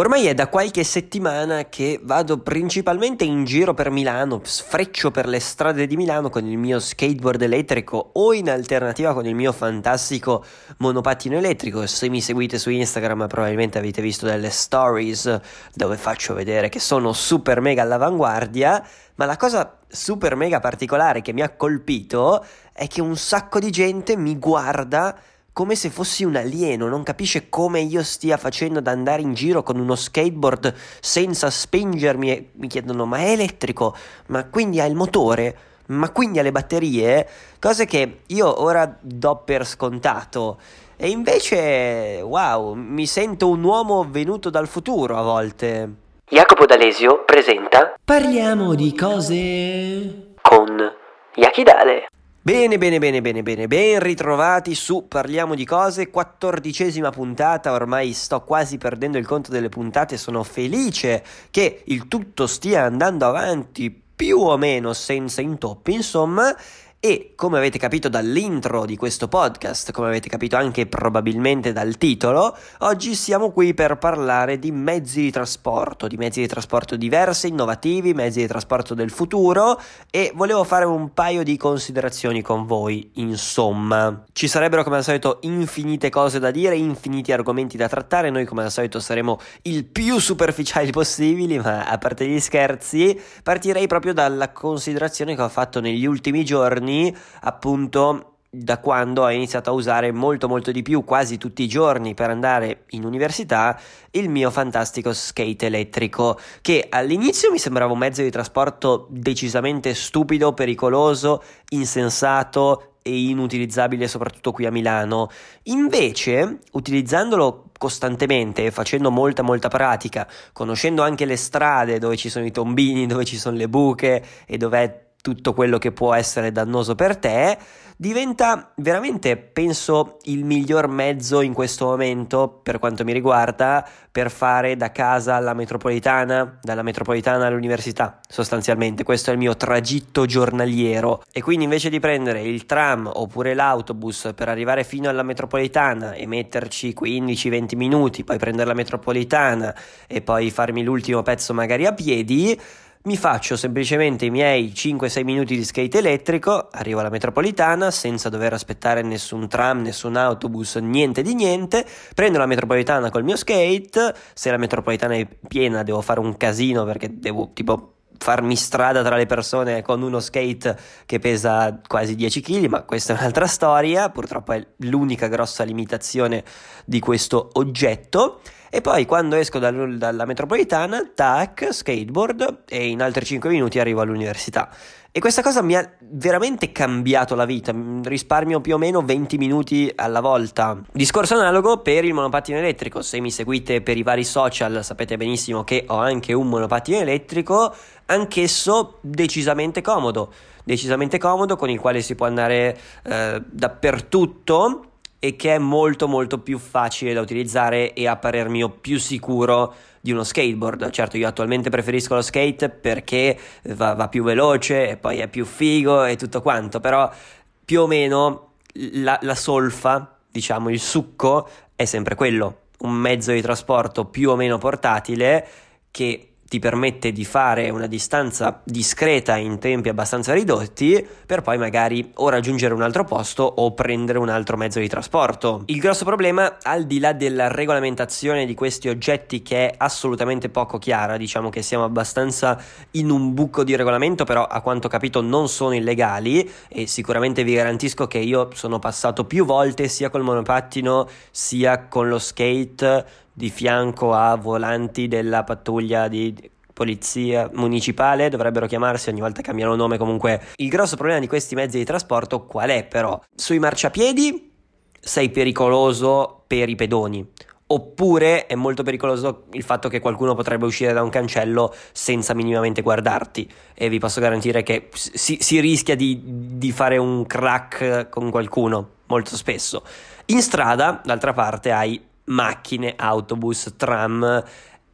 Ormai è da qualche settimana che vado principalmente in giro per Milano, sfreccio per le strade di Milano con il mio skateboard elettrico o in alternativa con il mio fantastico monopattino elettrico. Se mi seguite su Instagram probabilmente avete visto delle stories dove faccio vedere che sono super mega all'avanguardia, ma la cosa super mega particolare che mi ha colpito è che un sacco di gente mi guarda come se fossi un alieno, non capisce come io stia facendo ad andare in giro con uno skateboard senza spingermi e mi chiedono ma è elettrico, ma quindi ha il motore, ma quindi ha le batterie, cose che io ora do per scontato. E invece, wow, mi sento un uomo venuto dal futuro a volte. Jacopo D'Alesio presenta Parliamo di cose con Yakidale. Bene, bene, bene, bene, bene, ben ritrovati su Parliamo di cose, quattordicesima puntata, ormai sto quasi perdendo il conto delle puntate, sono felice che il tutto stia andando avanti più o meno senza intoppi, insomma, e come avete capito dall'intro di questo podcast, come avete capito anche probabilmente dal titolo, oggi siamo qui per parlare di mezzi di trasporto, di mezzi di trasporto diversi, innovativi, mezzi di trasporto del futuro e volevo fare un paio di considerazioni con voi, insomma. Ci sarebbero come al solito infinite cose da dire, infiniti argomenti da trattare, noi come al solito saremo il più superficiali possibili, ma a parte gli scherzi, partirei proprio dalla considerazione che ho fatto negli ultimi giorni anni, appunto da quando ho iniziato a usare molto molto di più, quasi tutti i giorni per andare in università, il mio fantastico skate elettrico, che all'inizio mi sembrava un mezzo di trasporto decisamente stupido, pericoloso, insensato e inutilizzabile soprattutto qui a Milano. Invece, utilizzandolo costantemente, facendo molta molta pratica, conoscendo anche le strade dove ci sono i tombini, dove ci sono le buche e dove tutto quello che può essere dannoso per te, diventa veramente, penso, il miglior mezzo in questo momento, per quanto mi riguarda, per fare da casa alla metropolitana, dalla metropolitana all'università, sostanzialmente. Questo è il mio tragitto giornaliero. E quindi invece di prendere il tram oppure l'autobus per arrivare fino alla metropolitana e metterci 15-20 minuti, poi prendere la metropolitana e poi farmi l'ultimo pezzo magari a piedi, mi faccio semplicemente i miei 5-6 minuti di skate elettrico, arrivo alla metropolitana senza dover aspettare nessun tram, nessun autobus, niente di niente, prendo la metropolitana col mio skate, se la metropolitana è piena devo fare un casino perché devo tipo farmi strada tra le persone con uno skate che pesa quasi 10 kg, ma questa è un'altra storia, purtroppo è l'unica grossa limitazione di questo oggetto. E poi quando esco dal, dalla metropolitana, tac, skateboard e in altri 5 minuti arrivo all'università. E questa cosa mi ha veramente cambiato la vita, risparmio più o meno 20 minuti alla volta. Discorso analogo per il monopattino elettrico, se mi seguite per i vari social sapete benissimo che ho anche un monopattino elettrico, anch'esso decisamente comodo, decisamente comodo con il quale si può andare eh, dappertutto e che è molto molto più facile da utilizzare e a parer mio più sicuro di uno skateboard. Certo, io attualmente preferisco lo skate perché va, va più veloce e poi è più figo e tutto quanto, però più o meno la, la solfa, diciamo il succo, è sempre quello, un mezzo di trasporto più o meno portatile che ti permette di fare una distanza discreta in tempi abbastanza ridotti per poi magari o raggiungere un altro posto o prendere un altro mezzo di trasporto. Il grosso problema, al di là della regolamentazione di questi oggetti che è assolutamente poco chiara, diciamo che siamo abbastanza in un buco di regolamento, però a quanto capito non sono illegali e sicuramente vi garantisco che io sono passato più volte sia col monopattino sia con lo skate di fianco a volanti della pattuglia di polizia municipale, dovrebbero chiamarsi, ogni volta cambiano nome comunque. Il grosso problema di questi mezzi di trasporto qual è però? Sui marciapiedi sei pericoloso per i pedoni. Oppure è molto pericoloso il fatto che qualcuno potrebbe uscire da un cancello senza minimamente guardarti. E vi posso garantire che si, si rischia di, di fare un crack con qualcuno molto spesso. In strada, d'altra parte, hai macchine, autobus, tram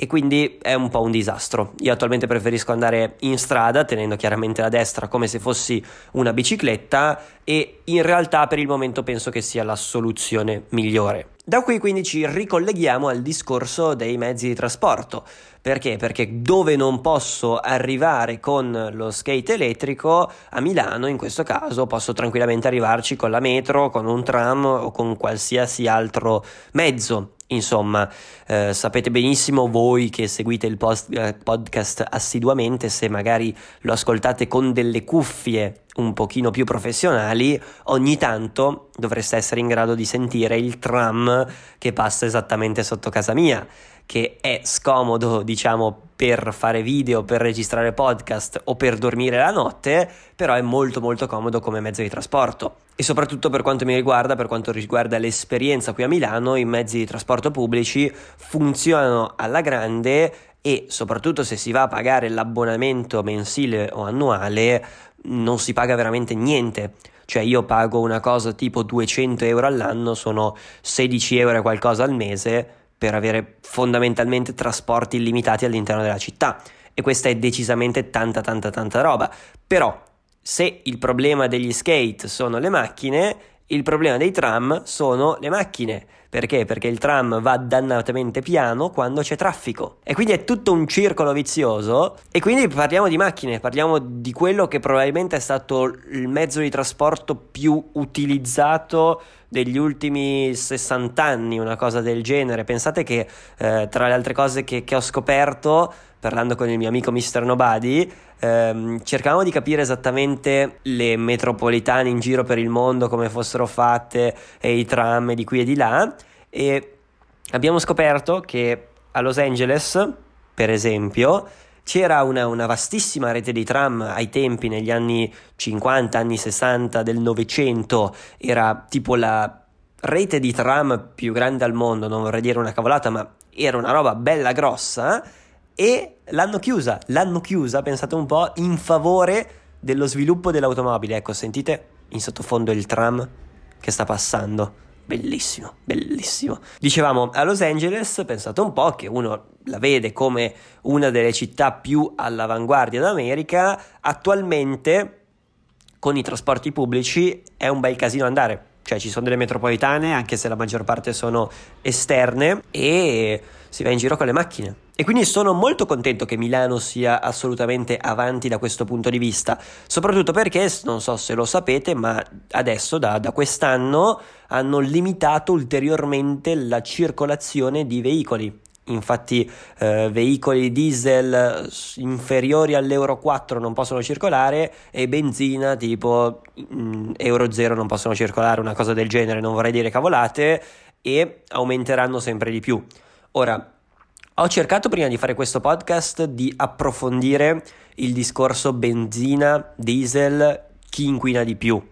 e quindi è un po' un disastro. Io attualmente preferisco andare in strada tenendo chiaramente la destra come se fossi una bicicletta e in realtà per il momento penso che sia la soluzione migliore. Da qui quindi ci ricolleghiamo al discorso dei mezzi di trasporto. Perché? Perché dove non posso arrivare con lo skate elettrico, a Milano in questo caso posso tranquillamente arrivarci con la metro, con un tram o con qualsiasi altro mezzo. Insomma, eh, sapete benissimo voi che seguite il post- eh, podcast assiduamente, se magari lo ascoltate con delle cuffie un pochino più professionali, ogni tanto dovreste essere in grado di sentire il tram che passa esattamente sotto casa mia, che è scomodo, diciamo, per fare video, per registrare podcast o per dormire la notte, però è molto molto comodo come mezzo di trasporto e soprattutto per quanto mi riguarda, per quanto riguarda l'esperienza qui a Milano, i mezzi di trasporto pubblici funzionano alla grande e soprattutto se si va a pagare l'abbonamento mensile o annuale non si paga veramente niente. Cioè io pago una cosa tipo 200 euro all'anno, sono 16 euro e qualcosa al mese per avere fondamentalmente trasporti illimitati all'interno della città. E questa è decisamente tanta tanta tanta roba. Però se il problema degli skate sono le macchine, il problema dei tram sono le macchine. Perché? Perché il tram va dannatamente piano quando c'è traffico. E quindi è tutto un circolo vizioso. E quindi parliamo di macchine, parliamo di quello che probabilmente è stato il mezzo di trasporto più utilizzato degli ultimi 60 anni, una cosa del genere. Pensate che eh, tra le altre cose che, che ho scoperto parlando con il mio amico Mr. Nobody, ehm, cercavamo di capire esattamente le metropolitane in giro per il mondo, come fossero fatte, e i tram di qui e di là, e abbiamo scoperto che a Los Angeles, per esempio, c'era una, una, vastissima rete di tram ai tempi, negli anni 50, anni 60 del Novecento, era tipo la rete di tram più grande al mondo, non vorrei dire una cavolata, ma era una roba bella grossa e l'hanno chiusa, l'hanno chiusa, pensate un po', in favore dello sviluppo dell'automobile. Ecco, sentite in sottofondo il tram che sta passando. Bellissimo, bellissimo. Dicevamo a Los Angeles, pensate un po' che uno la vede come una delle città più all'avanguardia d'America, attualmente con i trasporti pubblici è un bel casino andare. Cioè ci sono delle metropolitane, anche se la maggior parte sono esterne, e si va in giro con le macchine. E quindi sono molto contento che Milano sia assolutamente avanti da questo punto di vista, soprattutto perché, non so se lo sapete, ma adesso da, da quest'anno hanno limitato ulteriormente la circolazione di veicoli. Infatti eh, veicoli diesel inferiori all'Euro 4 non possono circolare e benzina tipo mh, mm, Euro 0 non possono circolare, una cosa del genere, non vorrei dire cavolate, e aumenteranno sempre di più. Ora, ho cercato prima di fare questo podcast di approfondire il discorso benzina, diesel, chi inquina di più.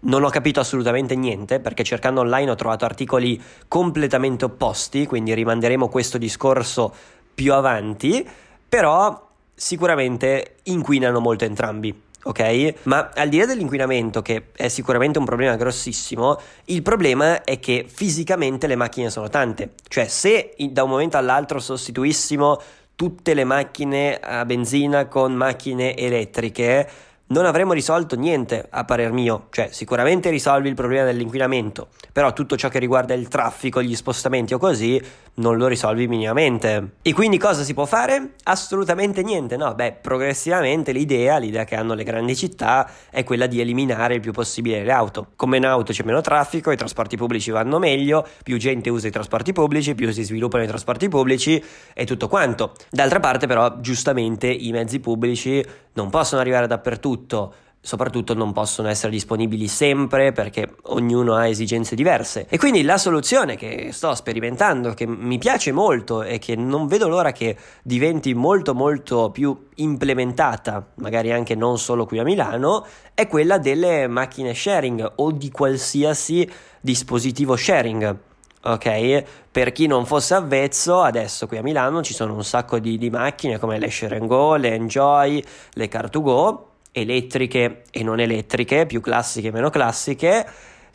Non ho capito assolutamente niente perché cercando online ho trovato articoli completamente opposti, quindi rimanderemo questo discorso più avanti, però sicuramente inquinano molto entrambi ok? Ma al di là dell'inquinamento, che è sicuramente un problema grossissimo, il problema è che fisicamente le macchine sono tante. Cioè, se da un momento all'altro sostituissimo tutte le macchine a benzina con macchine elettriche, non avremmo risolto niente a parer mio, cioè sicuramente risolvi il problema dell'inquinamento, però tutto ciò che riguarda il traffico, gli spostamenti o così non lo risolvi minimamente. E quindi cosa si può fare? Assolutamente niente, no? Beh, progressivamente l'idea, l'idea che hanno le grandi città è quella di eliminare il più possibile le auto. Come in auto c'è meno traffico, i trasporti pubblici vanno meglio, più gente usa i trasporti pubblici, più si sviluppano i trasporti pubblici e tutto quanto. D'altra parte però giustamente i mezzi pubblici non possono arrivare dappertutto, soprattutto non possono essere disponibili sempre perché ognuno ha esigenze diverse. E quindi la soluzione che sto sperimentando, che mi piace molto e che non vedo l'ora che diventi molto molto più implementata, magari anche non solo qui a Milano, è quella delle macchine sharing o di qualsiasi dispositivo sharing ok? Per chi non fosse avvezzo, adesso qui a Milano ci sono un sacco di, di macchine come le Share Go, le Enjoy, le Car2Go, elettriche e non elettriche, più classiche e meno classiche,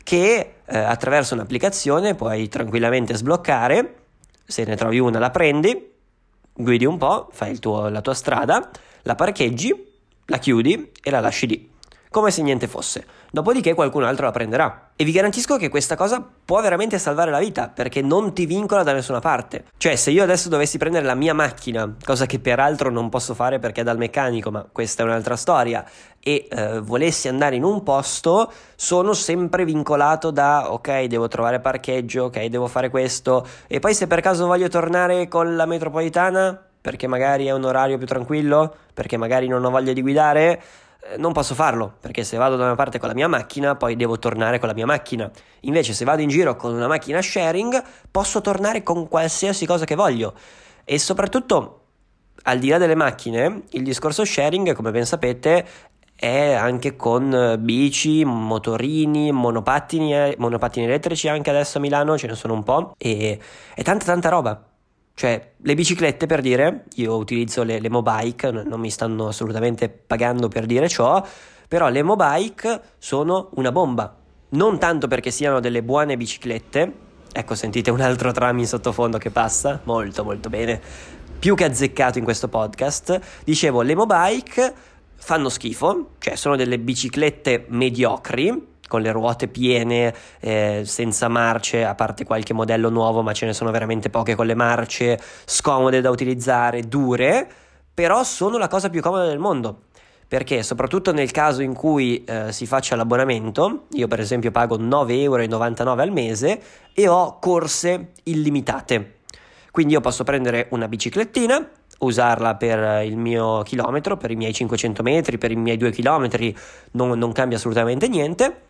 che eh, attraverso un'applicazione puoi tranquillamente sbloccare, se ne trovi una la prendi, guidi un po', fai tuo, la tua strada, la parcheggi, la chiudi e la lasci lì come se niente fosse. Dopodiché qualcun altro la prenderà. E vi garantisco che questa cosa può veramente salvare la vita, perché non ti vincola da nessuna parte. Cioè, se io adesso dovessi prendere la mia macchina, cosa che peraltro non posso fare perché è dal meccanico, ma questa è un'altra storia, e eh, volessi andare in un posto, sono sempre vincolato da ok, devo trovare parcheggio, ok, devo fare questo, e poi se per caso voglio tornare con la metropolitana, perché magari è un orario più tranquillo, perché magari non ho voglia di guidare, non posso farlo, perché se vado da una parte con la mia macchina, poi devo tornare con la mia macchina. Invece se vado in giro con una macchina sharing, posso tornare con qualsiasi cosa che voglio. E soprattutto, al di là delle macchine, il discorso sharing, come ben sapete, è anche con bici, motorini, monopattini, eh, monopattini elettrici anche adesso a Milano, ce ne sono un po', e è tanta tanta roba. Cioè, le biciclette per dire, io utilizzo le, le Mobike, non mi stanno assolutamente pagando per dire ciò, però le Mobike sono una bomba. Non tanto perché siano delle buone biciclette, ecco sentite un altro tram in sottofondo che passa, molto molto bene, più che azzeccato in questo podcast. Dicevo, le Mobike fanno schifo, cioè sono delle biciclette mediocri, con le ruote piene, eh, senza marce, a parte qualche modello nuovo, ma ce ne sono veramente poche con le marce, scomode da utilizzare, dure, però sono la cosa più comoda del mondo. Perché soprattutto nel caso in cui eh, si faccia l'abbonamento, io per esempio pago 9,99 euro al mese e ho corse illimitate. Quindi io posso prendere una biciclettina, usarla per il mio chilometro, per i miei 500 metri, per i miei 2 chilometri, non, non cambia assolutamente niente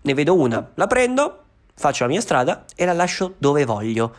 ne vedo una, la prendo, faccio la mia strada e la lascio dove voglio.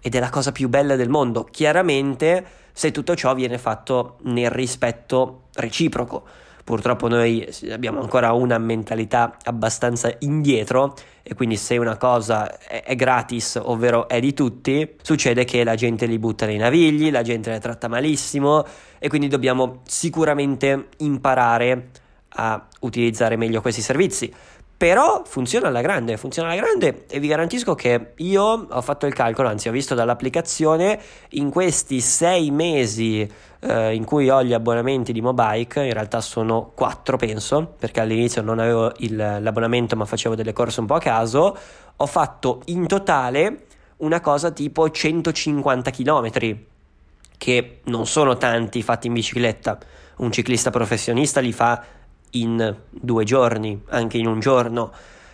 Ed è la cosa più bella del mondo, chiaramente se tutto ciò viene fatto nel rispetto reciproco. Purtroppo noi abbiamo ancora una mentalità abbastanza indietro e quindi se una cosa è, gratis, ovvero è di tutti, succede che la gente li butta nei navigli, la gente le tratta malissimo e quindi dobbiamo sicuramente imparare a utilizzare meglio questi servizi. Però funziona alla grande, funziona alla grande e vi garantisco che io ho fatto il calcolo, anzi ho visto dall'applicazione in questi sei mesi eh, in cui ho gli abbonamenti di Mobike, in realtà sono quattro penso, perché all'inizio non avevo il, l'abbonamento ma facevo delle corse un po' a caso, ho fatto in totale una cosa tipo 150 km, che non sono tanti fatti in bicicletta. Un ciclista professionista li fa in due giorni, anche in un giorno,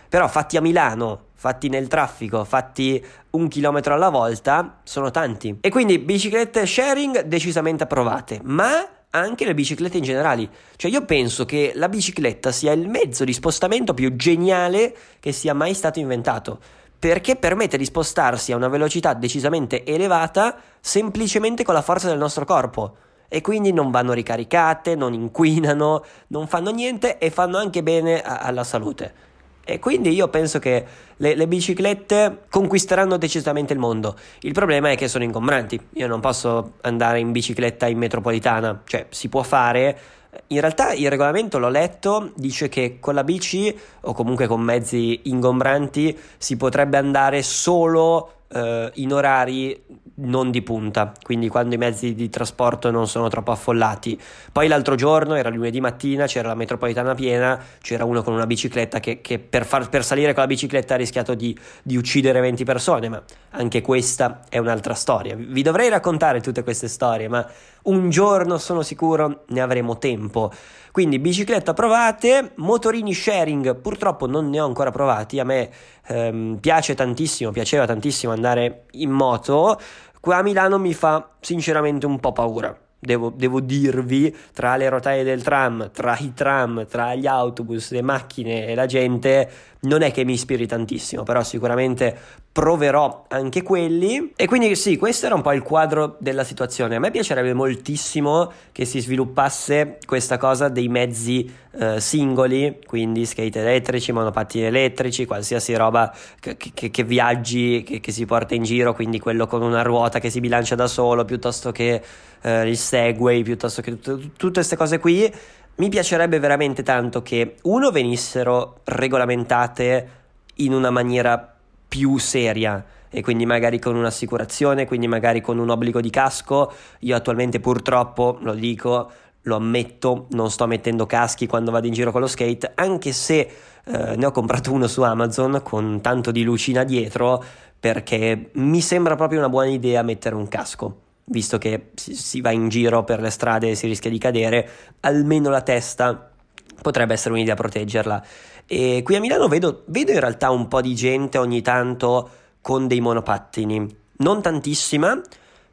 però fatti a Milano, fatti nel traffico, fatti un chilometro alla volta, sono tanti. E quindi biciclette sharing decisamente approvate, ma anche le biciclette in generale. Cioè io penso che la bicicletta sia il mezzo di spostamento più geniale che sia mai stato inventato. Perché permette di spostarsi a una velocità decisamente elevata semplicemente con la forza del nostro corpo e quindi non vanno ricaricate, non inquinano, non fanno niente e fanno anche bene a- alla salute. E quindi io penso che le, le, biciclette conquisteranno decisamente il mondo. Il problema è che sono ingombranti. Io non posso andare in bicicletta in metropolitana, cioè si può fare. In realtà il regolamento l'ho letto, dice che con la bici o comunque con mezzi ingombranti si potrebbe andare solo eh, in orari non di punta, quindi quando i mezzi di trasporto non sono troppo affollati. Poi l'altro giorno, era lunedì mattina, c'era la metropolitana piena, c'era uno con una bicicletta che, che per, far, per, salire con la bicicletta ha rischiato di, di, uccidere 20 persone, ma anche questa è un'altra storia. Vi dovrei raccontare tutte queste storie, ma un giorno sono sicuro ne avremo tempo. Quindi bicicletta provate, motorini sharing purtroppo non ne ho ancora provati, a me ehm, piace tantissimo, piaceva tantissimo andare in moto, qua a Milano mi fa sinceramente un po' paura. Devo, devo, dirvi, tra le rotaie del tram, tra i tram, tra gli autobus, le macchine e la gente, non è che mi ispiri tantissimo, però sicuramente proverò anche quelli. E quindi sì, questo era un po' il quadro della situazione. A me piacerebbe moltissimo che si sviluppasse questa cosa dei mezzi eh, singoli, quindi skate elettrici, monopattini elettrici, qualsiasi roba che, che, che viaggi, che, che, si porta in giro, quindi quello con una ruota che si bilancia da solo, piuttosto che eh, il Segway, piuttosto che t- tutte queste cose qui. Mi piacerebbe veramente tanto che uno venissero regolamentate in una maniera più seria e quindi magari con un'assicurazione, quindi magari con un obbligo di casco. Io attualmente purtroppo, lo dico, lo ammetto, non sto mettendo caschi quando vado in giro con lo skate, anche se eh, ne ho comprato uno su Amazon con tanto di lucina dietro, perché mi sembra proprio una buona idea mettere un casco. Visto che si, si va in giro per le strade e si rischia di cadere, almeno la testa potrebbe essere un'idea proteggerla. E qui a Milano vedo, vedo in realtà un po' di gente ogni tanto con dei monopattini, non tantissima,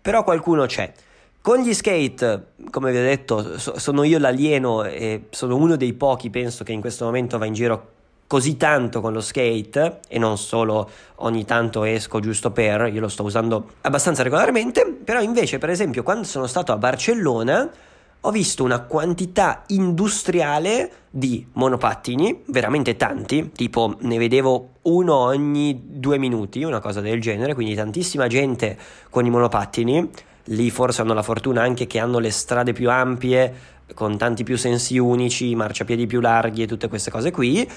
però qualcuno c'è. Con gli skate, come vi ho detto, so, sono io l'alieno e sono uno dei pochi, penso, che in questo momento va in giro così tanto con lo skate e non solo ogni tanto esco giusto per, io lo sto usando abbastanza regolarmente, però invece per esempio quando sono stato a Barcellona ho visto una quantità industriale di monopattini, veramente tanti, tipo ne vedevo uno ogni due minuti, una cosa del genere, quindi tantissima gente con i monopattini. Lì forse hanno la fortuna anche che hanno le strade più ampie, con tanti più sensi unici, marciapiedi più larghi e tutte queste cose qui,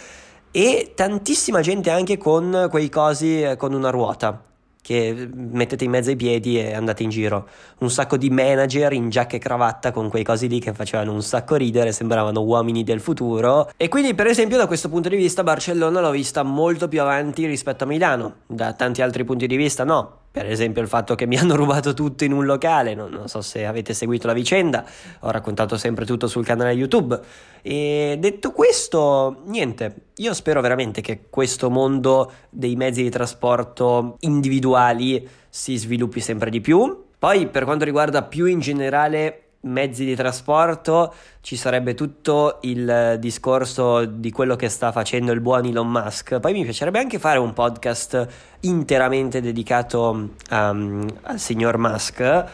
e tantissima gente anche con quei cosi eh, con una ruota che mettete in mezzo ai piedi e andate in giro. Un sacco di manager in giacca e cravatta con quei cosi lì che facevano un sacco ridere, sembravano uomini del futuro. E quindi, per esempio, da questo punto di vista, Barcellona l'ho vista molto più avanti rispetto a Milano. Da tanti altri punti di vista, no. Per esempio il fatto che mi hanno rubato tutto in un locale, non, non, so se avete seguito la vicenda, ho raccontato sempre tutto sul canale YouTube. E detto questo, niente, io spero veramente che questo mondo dei mezzi di trasporto individuali si sviluppi sempre di più. Poi per quanto riguarda più in generale mezzi di trasporto ci sarebbe tutto il discorso di quello che sta facendo il buon Elon Musk. Poi mi piacerebbe anche fare un podcast interamente dedicato um, al signor Musk.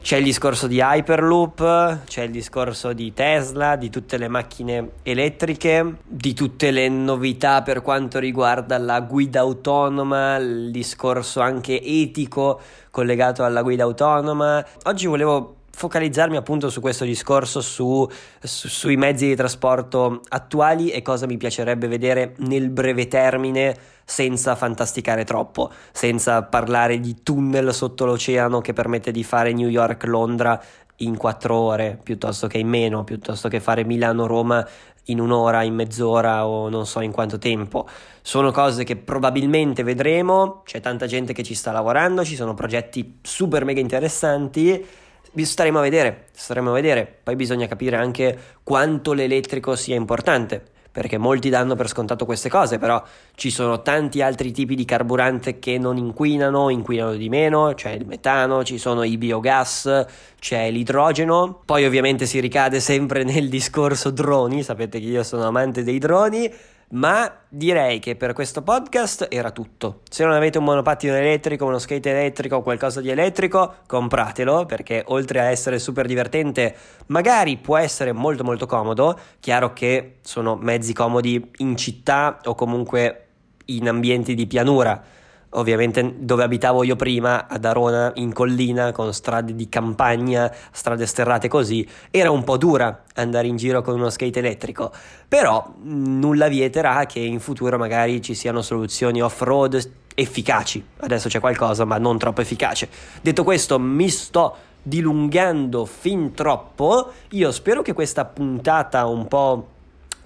C'è il discorso di Hyperloop, c'è il discorso di Tesla, di tutte le macchine elettriche, di tutte le novità per quanto riguarda la guida autonoma, il discorso anche etico collegato alla guida autonoma. Oggi volevo focalizzarmi appunto su questo discorso, su, su, sui mezzi di trasporto attuali e cosa mi piacerebbe vedere nel breve termine senza fantasticare troppo, senza parlare di tunnel sotto l'oceano che permette di fare New York-Londra in quattro ore piuttosto che in meno, piuttosto che fare Milano-Roma in un'ora, in mezz'ora o non so in quanto tempo. Sono cose che probabilmente vedremo, c'è tanta gente che ci sta lavorando, ci sono progetti super mega interessanti staremo a vedere, staremo a vedere. Poi bisogna capire anche quanto l'elettrico sia importante, perché molti danno per scontato queste cose, però ci sono tanti altri tipi di carburante che non inquinano, inquinano di meno, c'è il metano, ci sono i biogas, c'è l'idrogeno. Poi ovviamente si ricade sempre nel discorso droni, sapete che io sono amante dei droni ma direi che per questo podcast era tutto. Se non avete un monopattino elettrico, uno skate elettrico o qualcosa di elettrico, compratelo perché oltre a essere super divertente, magari può essere molto molto comodo. Chiaro che sono mezzi comodi in città o comunque in ambienti di pianura ovviamente dove abitavo io prima, ad Arona, in collina, con strade di campagna, strade sterrate così, era un po' dura andare in giro con uno skate elettrico, però nulla vieterà che in futuro magari ci siano soluzioni off-road efficaci. Adesso c'è qualcosa, ma non troppo efficace. Detto questo, mi sto dilungando fin troppo. Io spero che questa puntata un po'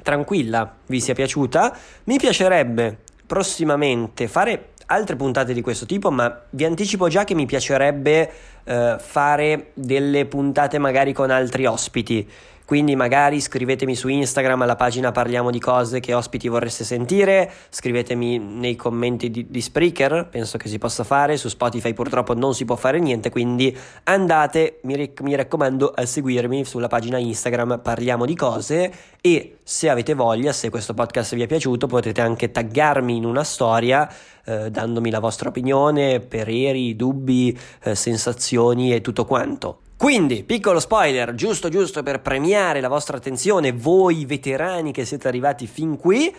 tranquilla vi sia piaciuta. Mi piacerebbe prossimamente fare altre puntate di questo tipo, ma vi anticipo già che mi piacerebbe eh, fare delle puntate magari con altri ospiti. Quindi magari scrivetemi su Instagram alla pagina Parliamo di cose che ospiti vorreste sentire, scrivetemi nei commenti di, di Spreaker, penso che si possa fare, su Spotify purtroppo non si può fare niente, quindi andate, mi, ric- mi raccomando, a seguirmi sulla pagina Instagram Parliamo di cose e se avete voglia, se questo podcast vi è piaciuto, potete anche taggarmi in una storia eh, dandomi la vostra opinione, pareri, dubbi, eh, sensazioni e tutto quanto. Quindi, piccolo spoiler, giusto giusto per premiare la vostra attenzione, voi veterani che siete arrivati fin qui,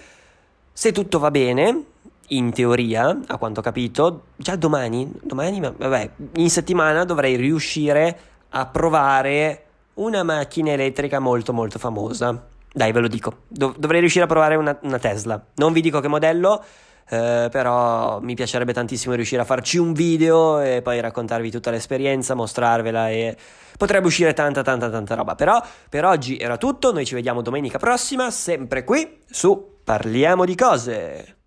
se tutto va bene, in teoria, a quanto ho capito, già domani, domani, vabbè, in settimana dovrei riuscire a provare una macchina elettrica molto molto famosa. Dai, ve lo dico, Dov- dovrei riuscire a provare una, una Tesla. Non vi dico che modello, eh, però mi piacerebbe tantissimo riuscire a farci un video e poi raccontarvi tutta l'esperienza, mostrarvela e potrebbe uscire tanta tanta tanta roba. Però per oggi era tutto, noi ci vediamo domenica prossima, sempre qui su Parliamo di cose.